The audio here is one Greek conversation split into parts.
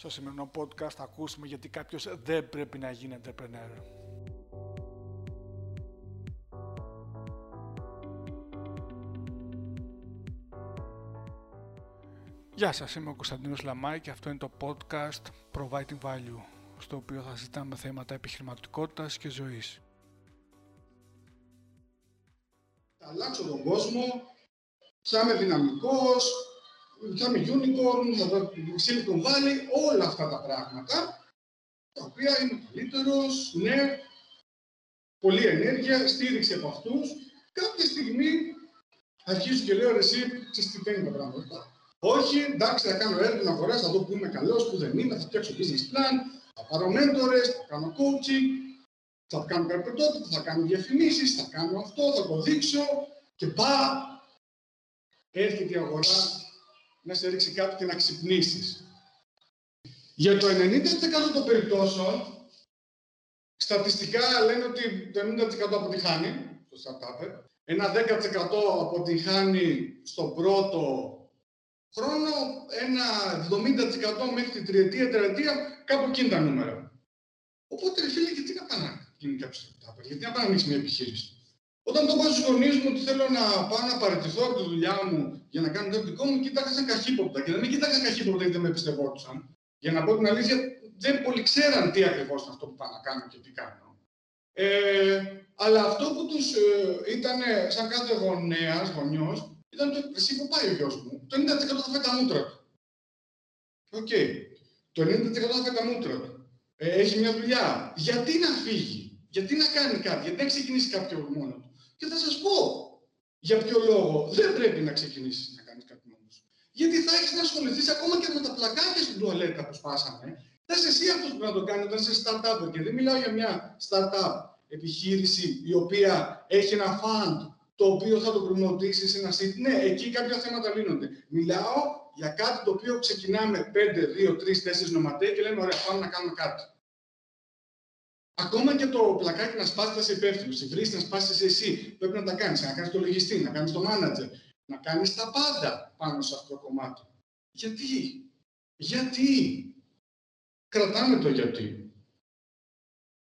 Στο σημερινό podcast θα ακούσουμε γιατί κάποιος δεν πρέπει να γίνει entrepreneur. Γεια σας, είμαι ο Κωνσταντίνος Λαμάη και αυτό είναι το podcast Providing Value, στο οποίο θα συζητάμε θέματα επιχειρηματικότητας και ζωής. Θα αλλάξω τον κόσμο, θα είμαι δυναμικός, θα είμαι unicorn, θα δω Silicon Valley, όλα αυτά τα πράγματα, τα οποία είναι καλύτερος, ναι, πολλή ενέργεια, στήριξη από αυτούς. Κάποια στιγμή αρχίζω και λέω, εσύ, ξέρεις τι φαίνεται τα πράγματα. Όχι, εντάξει, θα κάνω έρευνα αγορά, θα δω που είμαι καλός, που δεν είμαι, θα φτιάξω business plan, θα πάρω mentors, θα κάνω coaching, θα κάνω κάποιο θα κάνω διαφημίσεις, θα κάνω αυτό, θα το δείξω και πά. Έρχεται η αγορά να σε ρίξει κάτι και να ξυπνήσεις. Για το 90% των περιπτώσεων, στατιστικά λένε ότι το 90% αποτυχάνει στο startup, ένα 10% αποτυχάνει στον πρώτο χρόνο, ένα 70% μέχρι την τριετία, τριετία, κάπου εκεί τα νούμερα. Οπότε, φίλε, γιατί να πάνε να γίνει κάποιο startup, γιατί να πάνε να ανοίξεις μια επιχείρηση; Όταν το πάω στους γονείς μου ότι θέλω να πάω να παραιτηθώ από τη δουλειά μου για να κάνω το δικό μου, κοίταξαν καχύποπτα. Και δεν με κοίταξαν καχύποπτα γιατί δεν με πιστευόντουσαν. Για να πω την αλήθεια, δεν πολύ ξέραν τι ακριβώς είναι αυτό που πάω να κάνω και τι κάνω. Ε, αλλά αυτό που τους ε, ήταν σαν κάθε γονέας, γονιός, ήταν το εσύ που πάει ο γιος μου. Το 90% θα φάει τα μούτρα του. Οκ. Το 90% θα φάει τα μούτρα του. Ε, έχει μια δουλειά. Γιατί να φύγει, γιατί να κάνει κάτι, γιατί να ξεκινήσει κάποιο μόνο του. Και θα σας πω για ποιο λόγο δεν πρέπει να ξεκινήσεις να κάνεις κάτι μόνος σου. Γιατί θα έχεις να ασχοληθείς ακόμα και με τα πλακάκια στην τουαλέτα που σπάσαμε. Θα είσαι εσύ αυτός που να το κάνει όταν είσαι startup. Και δεν μιλάω για μια startup επιχείρηση η οποία έχει ένα fund το οποίο θα το προμοτήσεις σε ένα site. Ναι, εκεί κάποια θέματα λύνονται. Μιλάω για κάτι το οποίο ξεκινάμε 5, 2, 3, 4 νοματέ και λέμε: Ωραία, πάμε να κάνουμε κάτι. Ακόμα και το πλακάκι να σπάσεις θα σε υπεύθυνο. Η βρύση να σπάσεις εσύ. Πρέπει να τα κάνεις. Να κάνεις το λογιστή, να κάνεις το manager. Να κάνεις τα πάντα πάνω σε αυτό το κομμάτι. Γιατί; Γιατί; Κρατάμε το γιατί.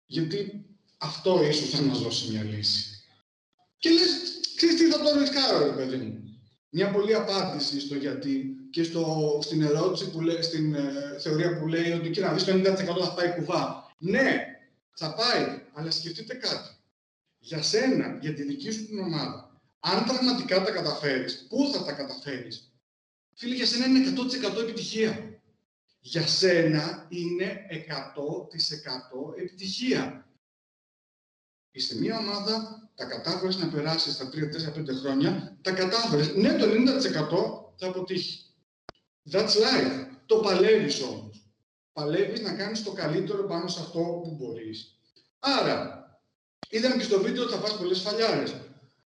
Γιατί αυτό ίσως θα μας δώσει μια λύση. Και λες, ξέρεις τι θα το ρισκάρω, ρε παιδί μου. Μια πολλή απάντηση στο γιατί και στο, στην ερώτηση που λέει, στην ε, θεωρία που λέει ότι κύριε να δεις το 90% θα πάει κουβά. Ναι, θα πάει, αλλά σκεφτείτε κάτι. Για σένα, για τη δική σου την ομάδα, αν πραγματικά τα καταφέρεις, πού θα τα καταφέρεις; Φίλε, για σένα είναι 100% επιτυχία. Για σένα είναι 100% επιτυχία. Είσαι μια ομάδα, τα κατάφερες να περάσεις στα 3, 4, 5 χρόνια, τα κατάφερες. Ναι, το 90% θα αποτύχει. That's life. Το παλεύεις όμως. Παλεύεις να κάνεις το καλύτερο πάνω σε αυτό που μπορείς. Άρα, είδαμε και στο βίντεο ότι θα φας πολλές φαλιάρες.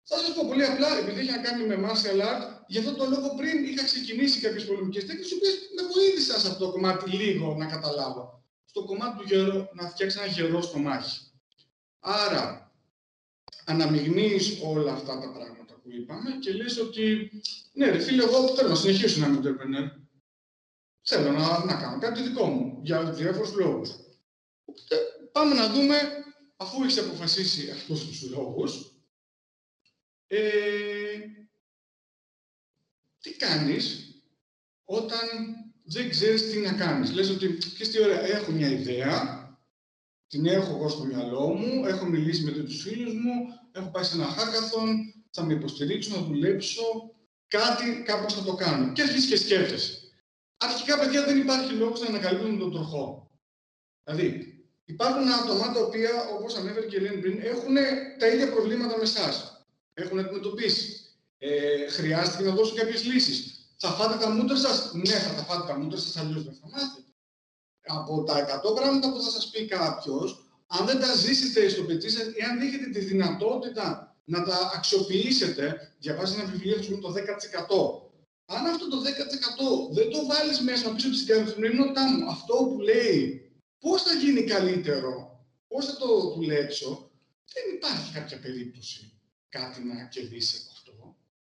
Θα σας πω πολύ απλά, επειδή έχει να κάνει με martial art, γι' αυτό το λόγο πριν είχα ξεκινήσει κάποιες πολεμικές τέχνες, οι οποίες με βοήθησαν σε αυτό το κομμάτι λίγο να καταλάβω. Στο κομμάτι του γερό, να φτιάξεις ένα γερό στο μάχη. Άρα, αναμειγνύεις όλα αυτά τα πράγματα που είπαμε και λες ότι ναι ρε φίλε, εγώ θέλω να συνεχίσω να είμαι entrepreneur. Θέλω να, να κάνω κάτι δικό μου, για διάφορους λόγους. Οπότε πάμε να δούμε, αφού έχεις αποφασίσει αυτούς τους λόγους, ε, τι κάνεις όταν δεν ξέρεις τι να κάνεις. Λες ότι, ξέρεις τι ωραία, έχω μια ιδέα, την έχω εγώ στο μυαλό μου, έχω μιλήσει με τους φίλους μου, έχω πάει σε ένα hackathon, θα με υποστηρίξω, να δουλέψω, κάτι κάπως θα το κάνω. Και αρχίζει και σκέφτεσαι. Αρχικά, παιδιά, δεν υπάρχει λόγος να ανακαλύπτουμε τον τροχό. Δηλαδή, υπάρχουν άτομα τα οποία, όπως ανέφερε και η Ελένη πριν, έχουν τα ίδια προβλήματα με εσάς. Έχουν αντιμετωπίσει. Ε, χρειάστηκε να δώσουν κάποιες λύσεις. Θα φάτε τα μούτρα σας; Ναι, θα τα φάτε τα μούτρα σας, αλλιώς δεν θα μάθετε από τα 100 πράγματα που θα σας πει κάποιος, αν δεν τα ζήσετε στο πετσί σας ή αν έχετε τη δυνατότητα να τα αξιοποιήσετε, διαβάζεις ένα βιβλίο με το 10%. Αν αυτό το 10% δεν το βάλεις μέσα πίσω στην καθημερινότητά μου, αυτό που λέει πώς θα γίνει καλύτερο, πώς θα το δουλέψω, δεν υπάρχει κάποια περίπτωση κάτι να κερδίσει από αυτό.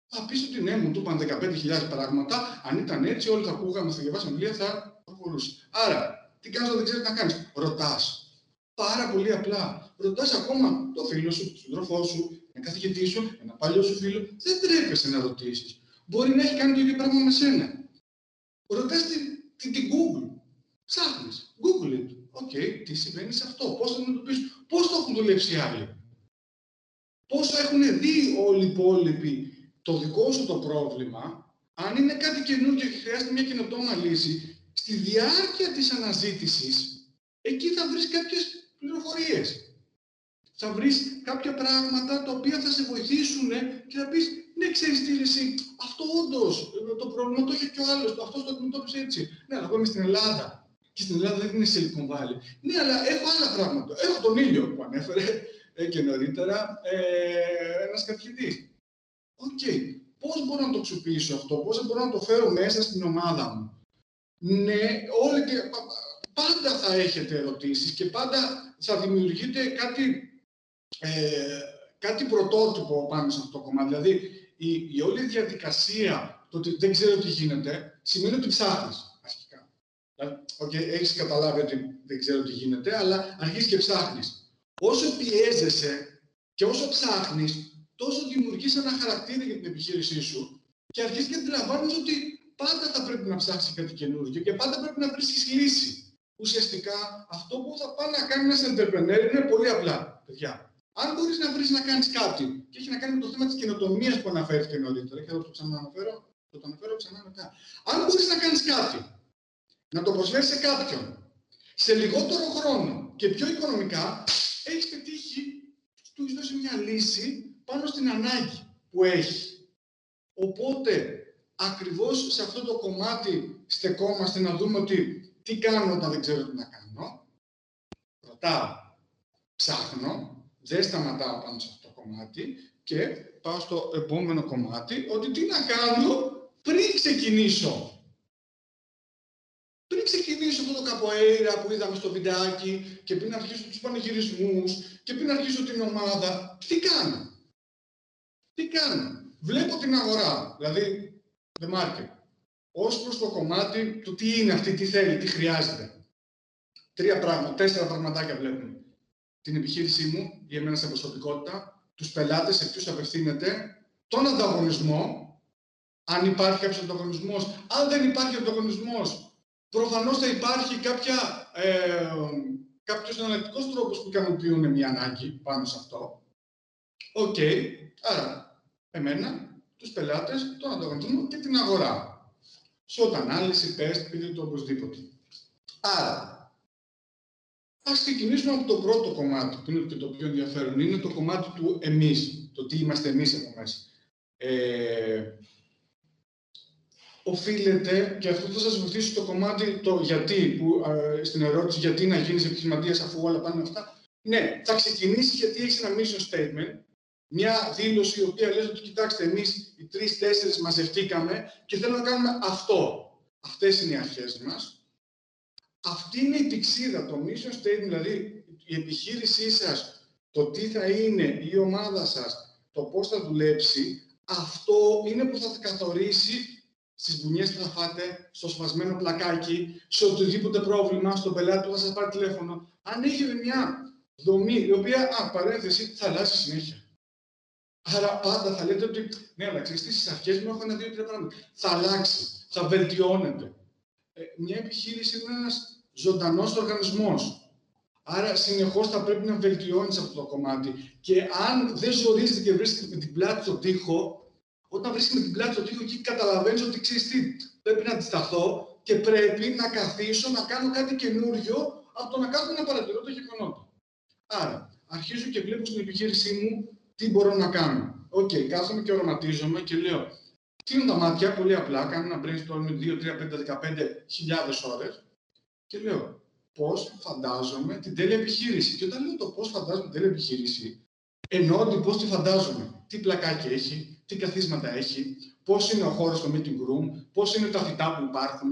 Θα πεις ότι ναι, μου του είπαν 15.000 πράγματα, αν ήταν έτσι όλοι θα ακούγαμε, θα διαβάσαμε βιβλία, θα μπορούσε. Άρα, τι κάνεις όταν δεν ξέρεις τι να κάνεις; Ρωτάς. Πάρα πολύ απλά. Ρωτάς ακόμα το φίλο σου, τον σύντροφό σου, ένα καθηγητή σου, ένα παλιό σου φίλο. Δεν τρέπεσαι να ρωτήσεις. Μπορεί να έχει κάνει το ίδιο πράγμα με σένα. Ρωτάς την, την, την Google. Ψάχνεις. Google it. OK, okay, τι συμβαίνει σε αυτό, πώς θα το πει, πώς το έχουν δουλέψει οι άλλοι; Πόσο έχουν δει όλοι οι υπόλοιποι το δικό σου το πρόβλημα, αν είναι κάτι καινούργιο και χρειάζεται μια καινοτόμα λύση, στη διάρκεια της αναζήτησης, εκεί θα βρεις κάποιες πληροφορίες. Θα βρεις κάποια πράγματα τα οποία θα σε βοηθήσουν και θα πεις, ναι, ξέρεις τι, εσύ, αυτό όντως, το πρόβλημα το έχει και ο άλλος, αυτός το αντιμετώπισε έτσι. Ναι, αλλά εγώ είμαι στην Ελλάδα. Και στην Ελλάδα δεν είναι Silicon Valley. Ναι, αλλά έχω άλλα πράγματα. Έχω τον ήλιο που ανέφερε ε, και νωρίτερα ε, ένας καθηγητής. OK, okay. πώς μπορώ να το αξιοποιήσω αυτό, πώς μπορώ να το φέρω μέσα στην ομάδα μου; Ναι, όλοι και πάντα θα έχετε ερωτήσεις και πάντα θα δημιουργείτε κάτι, ε, κάτι πρωτότυπο πάνω σε αυτό το κομμάτι. Δηλαδή, η, η όλη διαδικασία, το ότι δεν ξέρω τι γίνεται, σημαίνει ότι ψάχνεις, αρχικά. Okay, δηλαδή, έχεις καταλάβει ότι δεν ξέρω τι γίνεται, αλλά αρχίζεις και ψάχνεις. Όσο πιέζεσαι και όσο ψάχνεις, τόσο δημιουργείς ένα χαρακτήρα για την επιχείρησή σου και αρχίζεις και αντιλαμβάνεις ότι πάντα θα πρέπει να ψάξεις κάτι καινούργιο και πάντα πρέπει να βρίσκει λύση. Ουσιαστικά αυτό που θα πάει να κάνει ένας entrepreneur είναι πολύ απλά, παιδιά. Αν μπορείς να βρεις να κάνεις κάτι και έχει να κάνει με το θέμα της καινοτομίας που αναφέρθηκε νωρίτερα, και θα το ξανααναφέρω, θα το αναφέρω ξανά μετά. Αν μπορείς να κάνεις κάτι, να το προσφέρεις σε κάποιον, σε λιγότερο χρόνο και πιο οικονομικά, έχεις πετύχει, του έχεις δώσει μια λύση πάνω στην ανάγκη που έχει. Οπότε ακριβώς σε αυτό το κομμάτι στεκόμαστε να δούμε ότι τι κάνω όταν δεν ξέρω τι να κάνω. Ρωτάω, ψάχνω, δεν σταματάω πάνω σε αυτό το κομμάτι και πάω στο επόμενο κομμάτι ότι τι να κάνω πριν ξεκινήσω. Πριν ξεκινήσω αυτό το καποέιρα που είδαμε στο βιντεάκι και πριν αρχίσω τους πανηγυρισμούς και πριν αρχίσω την ομάδα, τι κάνω; Τι κάνω; Βλέπω την αγορά. Δηλαδή, the market. Ως προς το κομμάτι του τι είναι αυτή, τι θέλει, τι χρειάζεται. Τρία πράγματα, τέσσερα πραγματάκια βλέπουμε. Την επιχείρησή μου, η εμένα σε προσωπικότητα, τους πελάτες σε ποιους απευθύνεται, τον ανταγωνισμό, αν υπάρχει κάποιος ανταγωνισμός, αν δεν υπάρχει ανταγωνισμός, προφανώς θα υπάρχει κάποια, ε, κάποιος αναλυτικός τρόπος που ικανοποιούν μια ανάγκη πάνω σε αυτό. OK, okay. άρα, εμένα, τους πελάτες, τον ανταγωνισμό και την αγορά. SWOT ανάλυση, PEST, πείτε το όπως θέλετε. Άρα, ας ξεκινήσουμε από το πρώτο κομμάτι, που είναι και το πιο ενδιαφέρον. Είναι το κομμάτι του εμείς, το τι είμαστε εμείς εδώ μέσα. Ε, οφείλεται, και αυτό θα σας βοηθήσει στο κομμάτι το γιατί, που, ε, στην ερώτηση γιατί να γίνεις επιχειρηματίας αφού όλα πάνε αυτά. Ναι, θα ξεκινήσει γιατί έχεις ένα mission statement, μια δήλωση η οποία λέει ότι κοιτάξτε εμείς οι τρεις-τέσσερις μαζευτήκαμε και θέλουμε να κάνουμε αυτό. Αυτές είναι οι αρχές μας. Αυτή είναι η πηξίδα, το mission statement, δηλαδή η επιχείρησή σας, το τι θα είναι η ομάδα σας, το πώς θα δουλέψει, αυτό είναι που θα καθορίσει στις μπουνιές που θα φάτε, στο σπασμένο πλακάκι, σε οτιδήποτε πρόβλημα, στον πελάτη που θα σας πάρει τηλέφωνο. Αν έχετε μια δομή, η οποία, α, παρένθεση, θα αλλάζει συνέχεια. Άρα πάντα θα λέτε ότι ναι, αλλά ξέρεις στις αρχές μου έχω ένα δύο-τρία πράγματα. Θα αλλάξει, θα βελτιώνεται. Ε, μια επιχείρηση είναι ένας ζωντανός οργανισμός. Άρα συνεχώς θα πρέπει να βελτιώνεις αυτό το κομμάτι. Και αν δεν ζορίζεται και βρίσκεται με την πλάτη στο τοίχο, όταν βρίσκεται με την πλάτη στο τοίχο, εκεί καταλαβαίνεις ότι ξέρεις τι, πρέπει να αντισταθώ και πρέπει να καθίσω να κάνω κάτι καινούριο από το να κάθομαι να παρατηρώ τα γεγονότα. Άρα, αρχίζω και βλέπω στην επιχείρησή μου τι μπορώ να κάνω. OK, okay, κάθομαι και οραματίζομαι και λέω, κλείνω τα μάτια πολύ απλά, κάνω ένα brainstorming 2, 3, 5, 15 χιλιάδες ώρες και λέω, πώς φαντάζομαι την τέλεια επιχείρηση. Και όταν λέω το πώς φαντάζομαι την τέλεια επιχείρηση, εννοώ ότι πώς τη φαντάζομαι. Τι πλακάκι έχει, τι καθίσματα έχει, πώς είναι ο χώρος στο meeting room, πώς είναι τα φυτά που υπάρχουν,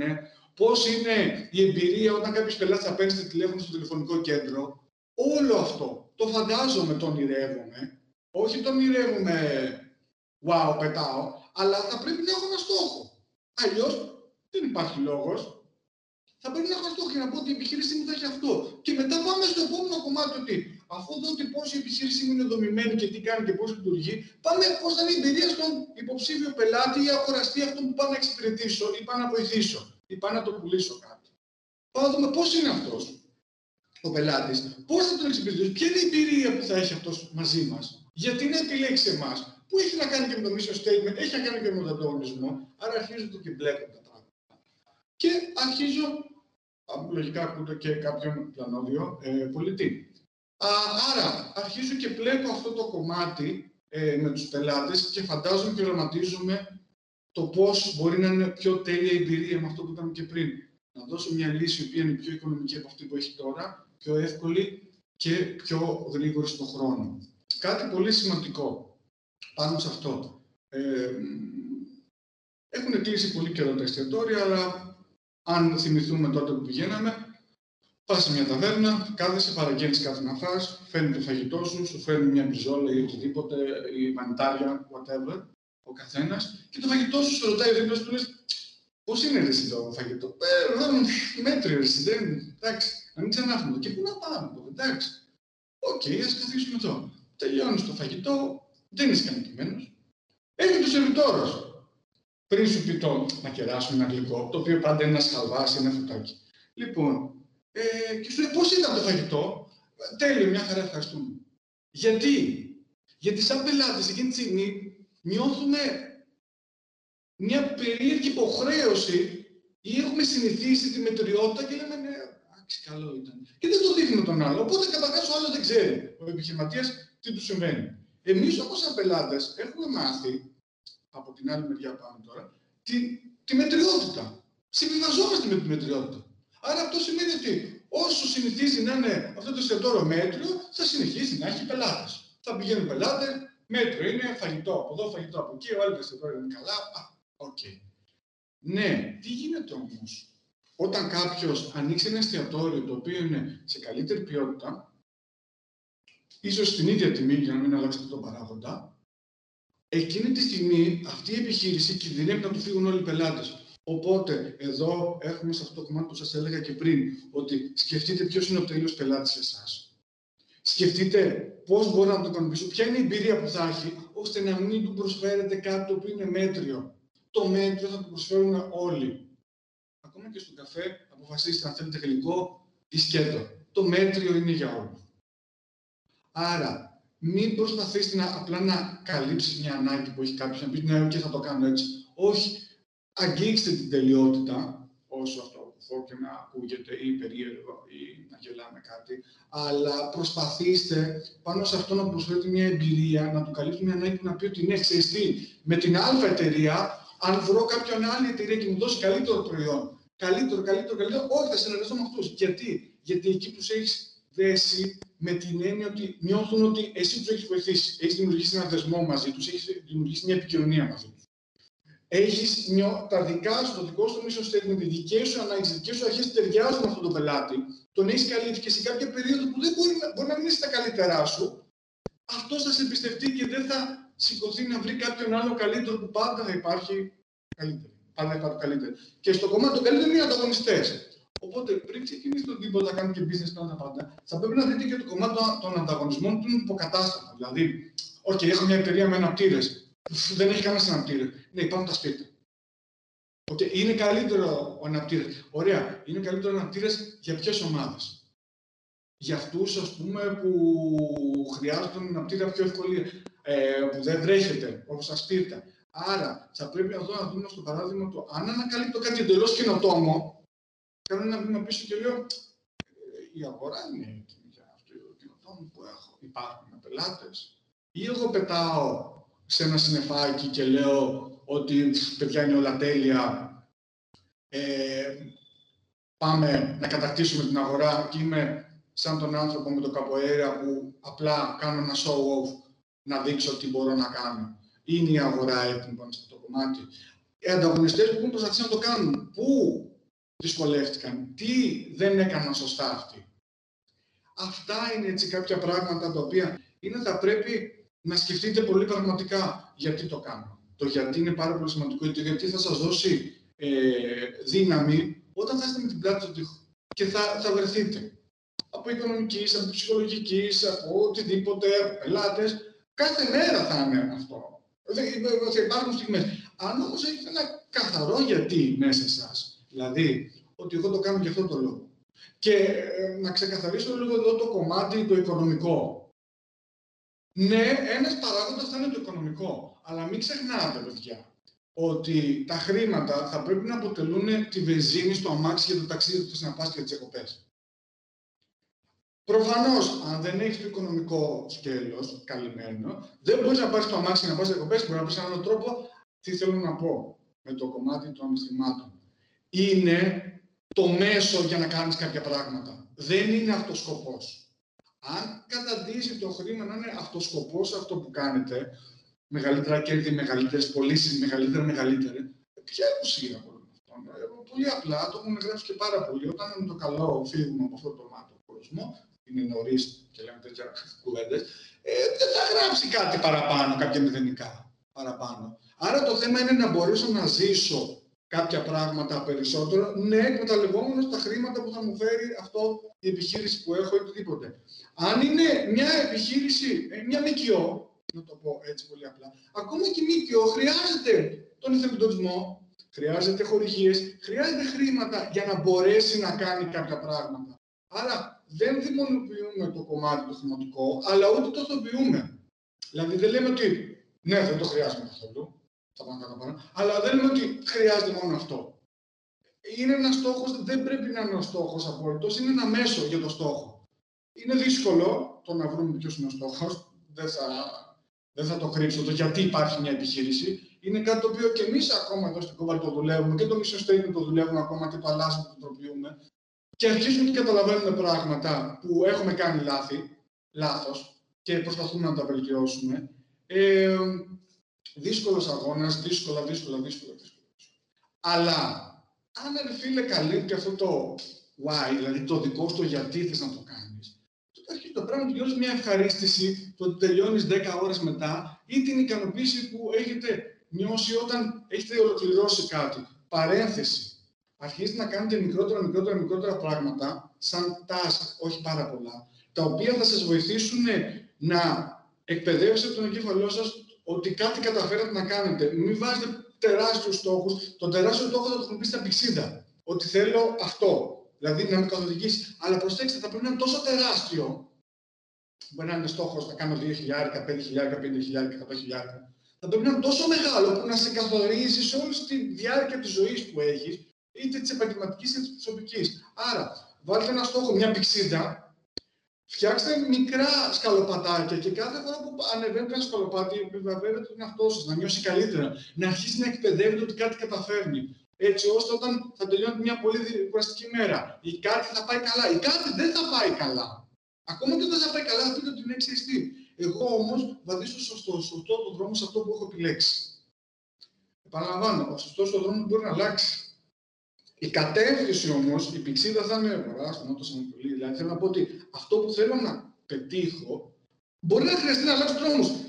πώς είναι η εμπειρία όταν κάποιος πελάτης θα παίρνει τηλέφωνο στο τηλεφωνικό κέντρο. Όλο αυτό το φαντάζομαι, το ονειρεύομαι όχι τον ονειρεύουμε, wow, πετάω, αλλά θα πρέπει να έχω ένα στόχο. Αλλιώς δεν υπάρχει λόγος θα πρέπει να έχω στόχο για να πω ότι η επιχείρησή μου θα έχει αυτό. Και μετά πάμε στο επόμενο κομμάτι ότι αφού δω ότι πώ η επιχείρησή μου είναι δομημένη και τι κάνει και πώς λειτουργεί, πάμε πώς θα είναι η εμπειρία στον υποψήφιο πελάτη ή αγοραστή αυτό που πάω να εξυπηρετήσω ή πάω να βοηθήσω ή πάω να το πουλήσω κάτι. Πάμε να δούμε πώς είναι αυτός ο πελάτης, πώς θα τον εξυπηρετήσω, ποια είναι η εμπειρία που θα έχει αυτός μαζί μας, γιατί να επιλέξει εμάς, που έχει να κάνει και με το mission statement, έχει να κάνει και με τον ανταγωνισμό, άρα αρχίζω και μπλέκω τα πράγματα. Και αρχίζω λογικά ακούτε και κάποιον πλανόδιο ε, πολιτή. Α, άρα, αρχίζω και πλέκω αυτό το κομμάτι ε, με τους πελάτες και φαντάζομαι και οραματίζομαι το πώς μπορεί να είναι πιο τέλεια εμπειρία με αυτό που είπαμε και πριν. Να δώσω μια λύση η οποία είναι πιο οικονομική από αυτή που έχει τώρα, πιο εύκολη και πιο γρήγορη στον χρόνο. Κάτι πολύ σημαντικό πάνω σε αυτό. Ε, έχουν κλείσει πολύ καιρό τα εστιατόρια, αλλά αν θυμηθούμε τότε που πηγαίναμε, πας σε μια ταβέρνα, κάθεσαι, παραγγέλνεις κάτι να φας, φέρνει το φαγητό σου, σου φέρνει μια μπριζόλα ή οτιδήποτε, ή μανιτάρια, whatever, ο καθένας, και το φαγητό σου σου ρωτάει δίπλα του, λες, πώς είναι εσύ το φαγητό; Ε, μέτριο, εσύ, δεν. Εντάξει, να μην ξανάρθουμε Και πού να πάμε τώρα, εντάξει. OK, okay, ας καθίσουμε εδώ. Τελειώνεις το φαγητό, δεν είσαι ικανοποιημένος. Έρχεται ο σερβιτόρος πριν σου πει το να κεράσουμε ένα γλυκό, το οποίο πάντα είναι ένα χαλβά ή ένα φρουτάκι. Λοιπόν, ε, και σου λέει πώς ήταν το φαγητό; Τέλειο, μια χαρά ευχαριστούμε. Γιατί, γιατί σαν πελάτες εκείνη τη στιγμή νιώθουμε μια περίεργη υποχρέωση ή έχουμε συνηθίσει τη μετριότητα και λέμε ναι, εντάξει, καλό ήταν. Και δεν το δείχνουμε τον άλλο. Οπότε καταρχάς ο άλλος δεν ξέρει, ο επιχειρηματίας, τι του συμβαίνει. Εμείς όμως σαν πελάτες έχουμε μάθει από την άλλη μεριά πάμε τώρα, τη, τη μετριότητα. Συμβιβαζόμαστε με τη μετριότητα. Άρα αυτό σημαίνει ότι όσο συνηθίζει να είναι αυτό το εστιατόριο μέτριο, θα συνεχίσει να έχει πελάτες. Θα πηγαίνουν πελάτες, μέτριο είναι, φαγητό από εδώ, φαγητό από εκεί, το άλλο εστιατόριο είναι καλά. Α, οκ. Okay. Ναι, τι γίνεται όμως όταν κάποιος ανοίξει ένα εστιατόριο το οποίο είναι σε καλύτερη ποιότητα, ίσως στην ίδια τιμή για να μην αλλάξετε τον παράγοντα, εκείνη τη στιγμή αυτή η επιχείρηση κινδυνεύει να του φύγουν όλοι οι πελάτες. Οπότε, εδώ έχουμε σε αυτό το κομμάτι που σας έλεγα και πριν, ότι σκεφτείτε ποιος είναι ο τέλειος πελάτης σε εσάς. Σκεφτείτε πώς μπορεί να το ικανοποιήσω, ποια είναι η εμπειρία που θα έχει, ώστε να μην του προσφέρετε κάτι το οποίο είναι μέτριο. Το μέτριο θα το προσφέρουν όλοι. Ακόμα και στον καφέ, αποφασίστε αν θέλετε γλυκό ή σκέτο. Το μέτριο είναι για όλους. Άρα, μην προσπαθείς να, απλά να καλύψεις μια ανάγκη που έχει κάποιος, να πεις ναι, και θα το κάνω έτσι. Όχι, αγγίξτε την τελειότητα, όσο αυτό που και να ακούγεται ή περίεργο ή να γελάμε κάτι, αλλά προσπαθήστε πάνω σε αυτό να προσφέρετε μια εμπειρία, να του καλύψετε μια ανάγκη που να πει ότι ναι, ξέρεις τι, με την α εταιρεία, αν βρω κάποιον άλλη εταιρεία και μου δώσει καλύτερο προϊόν, καλύτερο, καλύτερο, καλύτερο, όχι, θα συνεργαστώ με αυτούς. Γιατί; Γιατί εκεί τους έχεις δέσει με την έννοια ότι νιώθουν ότι εσύ τους έχεις βοηθήσει. Έχεις δημιουργήσει ένα δεσμό μαζί τους, έχεις δημιουργήσει μια επικοινωνία μαζί τους. Έχεις τα δικά σου, το δικό σου mission statement, οι δικές σου ανάγκε, οι δικές σου αρχές ταιριάζουν με αυτόν τον πελάτη, τον έχεις καλύψει και σε κάποια περίοδο που δεν μπορεί, μπορεί να μην είσαι τα καλύτερά σου, αυτός θα σε εμπιστευτεί και δεν θα σηκωθεί να βρει κάποιον άλλο καλύτερο που πάντα θα υπάρχει καλύτερο. Πάντα θα υπάρχει καλύτερο. Και στο κομμάτι των καλύτερων είναι οι ανταγωνιστές. Οπότε πριν ξεκινήσει το τίποτα, κάνει και business plan τα πάντα, θα πρέπει να δείτε και το κομμάτι των ανταγωνισμών του υποκατάστατο. Δηλαδή, OK, έχω μια εταιρεία με αναπτύρε. Δεν έχει κανένα αναπτύρε. Ναι, υπάρχουν τα σπίτια. Okay, είναι καλύτερο ο αναπτύρε. Ωραία, είναι καλύτερο ο αναπτύρε για ποιες ομάδες; Για αυτούς, ας πούμε, που χρειάζονται τον αναπτήρα πιο ευκολία, ε, που δεν βρέχεται, όπως τα σπίρτα. Άρα, θα πρέπει εδώ να δούμε στο παράδειγμα το αν ανακαλύπτω κάτι εντελώς καινοτόμο, κάνω ένα βήμα πίσω και λέω «Ε, η αγορά είναι έτοιμη για αυτό το που έχω. Υπάρχουν πελάτες. Ή εγώ πετάω σε ένα συνεφάκι και λέω ότι παιδιά είναι όλα τέλεια. Ε, πάμε να κατακτήσουμε την αγορά και είμαι σαν τον άνθρωπο με το καποέρα που απλά κάνω ένα show off να δείξω τι μπορώ να κάνω. Είναι η αγορά έτοιμη πάνω σε αυτό το κομμάτι. Οι ανταγωνιστές που έχουν προσπαθήσει να το κάνουν. Πού; Δυσκολεύτηκαν, τι δεν έκαναν σωστά αυτοί. Αυτά είναι έτσι κάποια πράγματα τα οποία είναι θα πρέπει να σκεφτείτε πολύ πραγματικά γιατί το κάνω. Το γιατί είναι πάρα πολύ σημαντικό, γιατί θα σας δώσει ε, δύναμη όταν όταν θα είστε με την πλάτη του τοίχου και θα, θα βρεθείτε από οικονομικής, από ψυχολογικής, από οτιδήποτε, από πελάτες, κάθε μέρα θα είναι αυτό. Θα υπάρχουν στιγμές. Αν όμως έχετε ένα καθαρό γιατί μέσα εσά, δηλαδή ότι εγώ το κάνω για αυτό το λόγο. Και ε, να ξεκαθαρίσω λίγο εδώ το κομμάτι το οικονομικό. Ναι, ένας παράγοντας θα είναι το οικονομικό. Αλλά μην ξεχνάτε, παιδιά, ότι τα χρήματα θα πρέπει να αποτελούν τη βενζίνη στο αμάξι για το ταξίδι του να πας και τις εκοπές. Προφανώς, αν δεν έχεις το οικονομικό σκέλος καλυμμένο, δεν μπορείς να πάρει το αμάξι να πας διακοπές. Μπορεί να πει έναν άλλο τρόπο. Τι θέλω να πω με το κομμάτι των αμυστημάτων. Είναι το μέσο για να κάνεις κάποια πράγματα. Δεν είναι αυτό σκοπό. Αν καταντήσει το χρήμα να είναι αυτοσκοπός αυτό που κάνετε, μεγαλύτερα κέρδη, μεγαλύτερες πωλήσεις, μεγαλύτερα, μεγαλύτερα, ποια ουσία από αυτό; Πολύ απλά, το έχουν γράψει και πάρα πολύ. Όταν είναι το καλό φύγουμε από αυτό το μάτο κόσμο, είναι νωρίς και λέμε τέτοια κουβέντες, ε, δεν θα γράψει κάτι παραπάνω, κάποια μηδενικά παραπάνω. Άρα το θέμα είναι να μπορέσω να ζήσω κάποια πράγματα περισσότερο, ναι, εκμεταλλευόμενος τα χρήματα που θα μου φέρει αυτό η επιχείρηση που έχω ή οτιδήποτε. Αν είναι μια επιχείρηση, ε, μια ΜΚΟ, να το πω έτσι πολύ απλά, ακόμα και ΜΚΟ χρειάζεται τον εθελοντισμό, χρειάζεται χορηγίες, χρειάζεται χρήματα για να μπορέσει να κάνει κάποια πράγματα. Άρα δεν δημονοποιούμε το κομμάτι το χρηματικό, αλλά ούτε το ηθοποιούμε. Δηλαδή δεν λέμε ότι ναι, δεν το χρειάζομαι καθόλου, θα πάμε παραπάνω, αλλά δεν λέμε ότι χρειάζεται μόνο αυτό. Είναι ένας στόχος, δεν πρέπει να είναι ο στόχος απόλυτος, είναι ένα μέσο για το στόχο. Είναι δύσκολο το να βρούμε ποιος είναι ο στόχος. Δεν θα, δεν θα το κρύψω το γιατί υπάρχει μια επιχείρηση. Είναι κάτι το οποίο και εμείς ακόμα εδώ στην Κόβαλ το δουλεύουμε και το Mission το δουλεύουμε ακόμα και το αλλάζουμε, το τροποποιούμε και αρχίζουμε και καταλαβαίνουμε πράγματα που έχουμε κάνει λάθη, λάθος και προσπαθούμε να τα βελτιώσουμε. Ε, δύσκολος αγώνας, δύσκολα, δύσκολα, δύσκολα, δύσκολα. Αλλά αν ρε φίλε καλύπτει αυτό το why, δηλαδή το δικό σου γιατί θες να το κάνεις, τότε αρχίζει το πράγμα τελειώνεις μια ευχαρίστηση το ότι τελειώνεις 10 ώρες μετά ή την ικανοποίηση που έχετε νιώσει όταν έχετε ολοκληρώσει κάτι. Παρένθεση αρχίζετε να κάνετε μικρότερα, μικρότερα, μικρότερα πράγματα, σαν task, όχι πάρα πολλά, τα οποία θα σας βοηθήσουν να εκπαιδεύσετε τον εγκέφαλό σας ότι κάτι καταφέρατε να κάνετε. Μην βάζετε τεράστιους στόχους. Το τεράστιο στόχο θα το χρησιμοποιήσετε στα πηξίδα. Ότι θέλω αυτό. Δηλαδή να με καθοδηγήσει. Αλλά προσέξτε, θα πρέπει να είναι τόσο τεράστιο. Μπορεί να είναι στόχος να κάνω 2.000, 5.000, 5.000, 100.000. Θα πρέπει να είναι τόσο μεγάλο που να σε καθορίζει σε όλη τη διάρκεια της ζωής που έχεις είτε της επαγγελματικής είτε της προσωπικής. Άρα, βάλτε ένα στόχο, μια πηξίδα, φτιάξτε μικρά σκαλοπατάκια και κάθε φορά που ανεβαίνει ένα σκαλοπάτι, επιβεβαίωνετε τον εαυτό σας, να νιώσει καλύτερα, να αρχίσει να εκπαιδεύεται ότι κάτι καταφέρνει. Έτσι ώστε όταν θα τελειώνει μια πολύ κουραστική μέρα, ή κάτι θα πάει καλά, ή κάτι δεν θα πάει καλά. Ακόμα και όταν θα πάει καλά, θα πείτε ότι είναι εξαιστή. Εγώ όμως βαδίσω σωστό, σωστό το δρόμο σε αυτό που έχω επιλέξει. Επαναλαμβάνω, ο σωστός δρόμος μπορεί να αλλάξει. Η κατεύθυνση όμως, η πηξίδα θα είναι βορρά, νότος, ανατολή. Δηλαδή θέλω να πω ότι αυτό που θέλω να πετύχω μπορεί να χρειαστεί να αλλάξω δρόμου.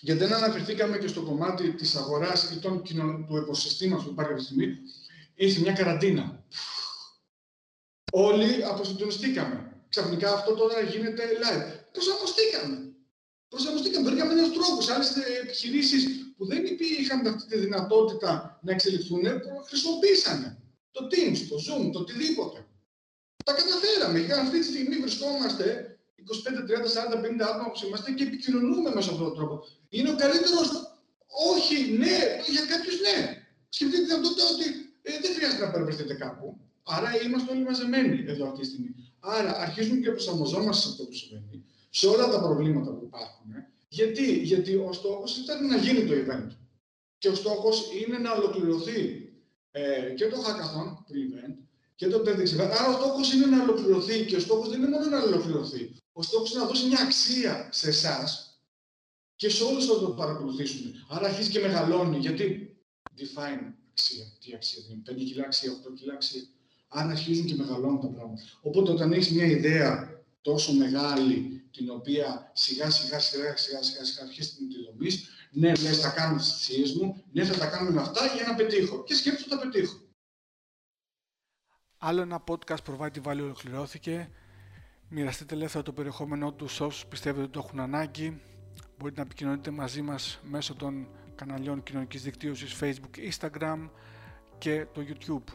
Γιατί δεν αναφερθήκαμε και στο κομμάτι της αγοράς ή των, του οικοσυστήματος που υπάρχει αυτή τη στιγμή. Ήρθε μια καραντίνα. Όλοι αποσυντονιστήκαμε. Ξαφνικά αυτό τώρα γίνεται live. Προσαρμοστήκαμε. Προσαρμοστήκαμε. Βρήκαμε νέους τρόπους. Άλλες επιχειρήσεις που δεν είχαν αυτή τη δυνατότητα να εξελιχθούν, χρησιμοποίησαν το Teams, το Zoom, το οτιδήποτε. Τα καταφέραμε. Για αυτή τη στιγμή βρισκόμαστε 25, 30, 40, 50 άτομα που είμαστε και επικοινωνούμε μέσα από αυτόν τον τρόπο. Είναι ο καλύτερος. Όχι, ναι, για κάποιου ναι. Σκεφτείτε τη δυνατότητα ότι ε, δεν χρειάζεται να περιπερθείτε κάπου. Άρα είμαστε όλοι μαζεμένοι εδώ αυτή τη στιγμή. Άρα αρχίζουμε και προσαρμοζόμαστε σε αυτό που συμβαίνει, σε όλα τα προβλήματα που υπάρχουν. Γιατί, Γιατί ο στόχος ήταν να γίνει το event. Και ο στόχος είναι να ολοκληρωθεί ε, και το hackathon, το event, και το TEDx event. Άρα ο στόχος είναι να ολοκληρωθεί και ο στόχος δεν είναι μόνο να ολοκληρωθεί. Ο στόχος είναι να δώσει μια αξία σε εσάς και σε όλους όσου το παρακολουθήσουν. Άρα αρχίζει και μεγαλώνει. Γιατί define αξία. Τι αξία δεν είναι, 5 κιλά αξία, 8 κιλά αξία. Άρα αρχίζουν και μεγαλώνουν τα πράγματα. Οπότε όταν έχεις μια ιδέα τόσο μεγάλη, την οποία σιγά σιγά σιγά σιγά σιγά, σιγά αρχίσει την δομή, ναι, λες, θα κάνω τις θυσίες μου, ναι, θα τα κάνω με αυτά για να πετύχω. Και σκέψου θα πετύχω. Άλλο ένα podcast Provide Value ολοκληρώθηκε. Μοιραστείτε ελεύθερα το περιεχόμενό τους σε όσους πιστεύετε ότι το έχουν ανάγκη. Μπορείτε να επικοινωνείτε μαζί μας μέσω των καναλιών κοινωνικής δικτύωσης Facebook, Instagram και το YouTube.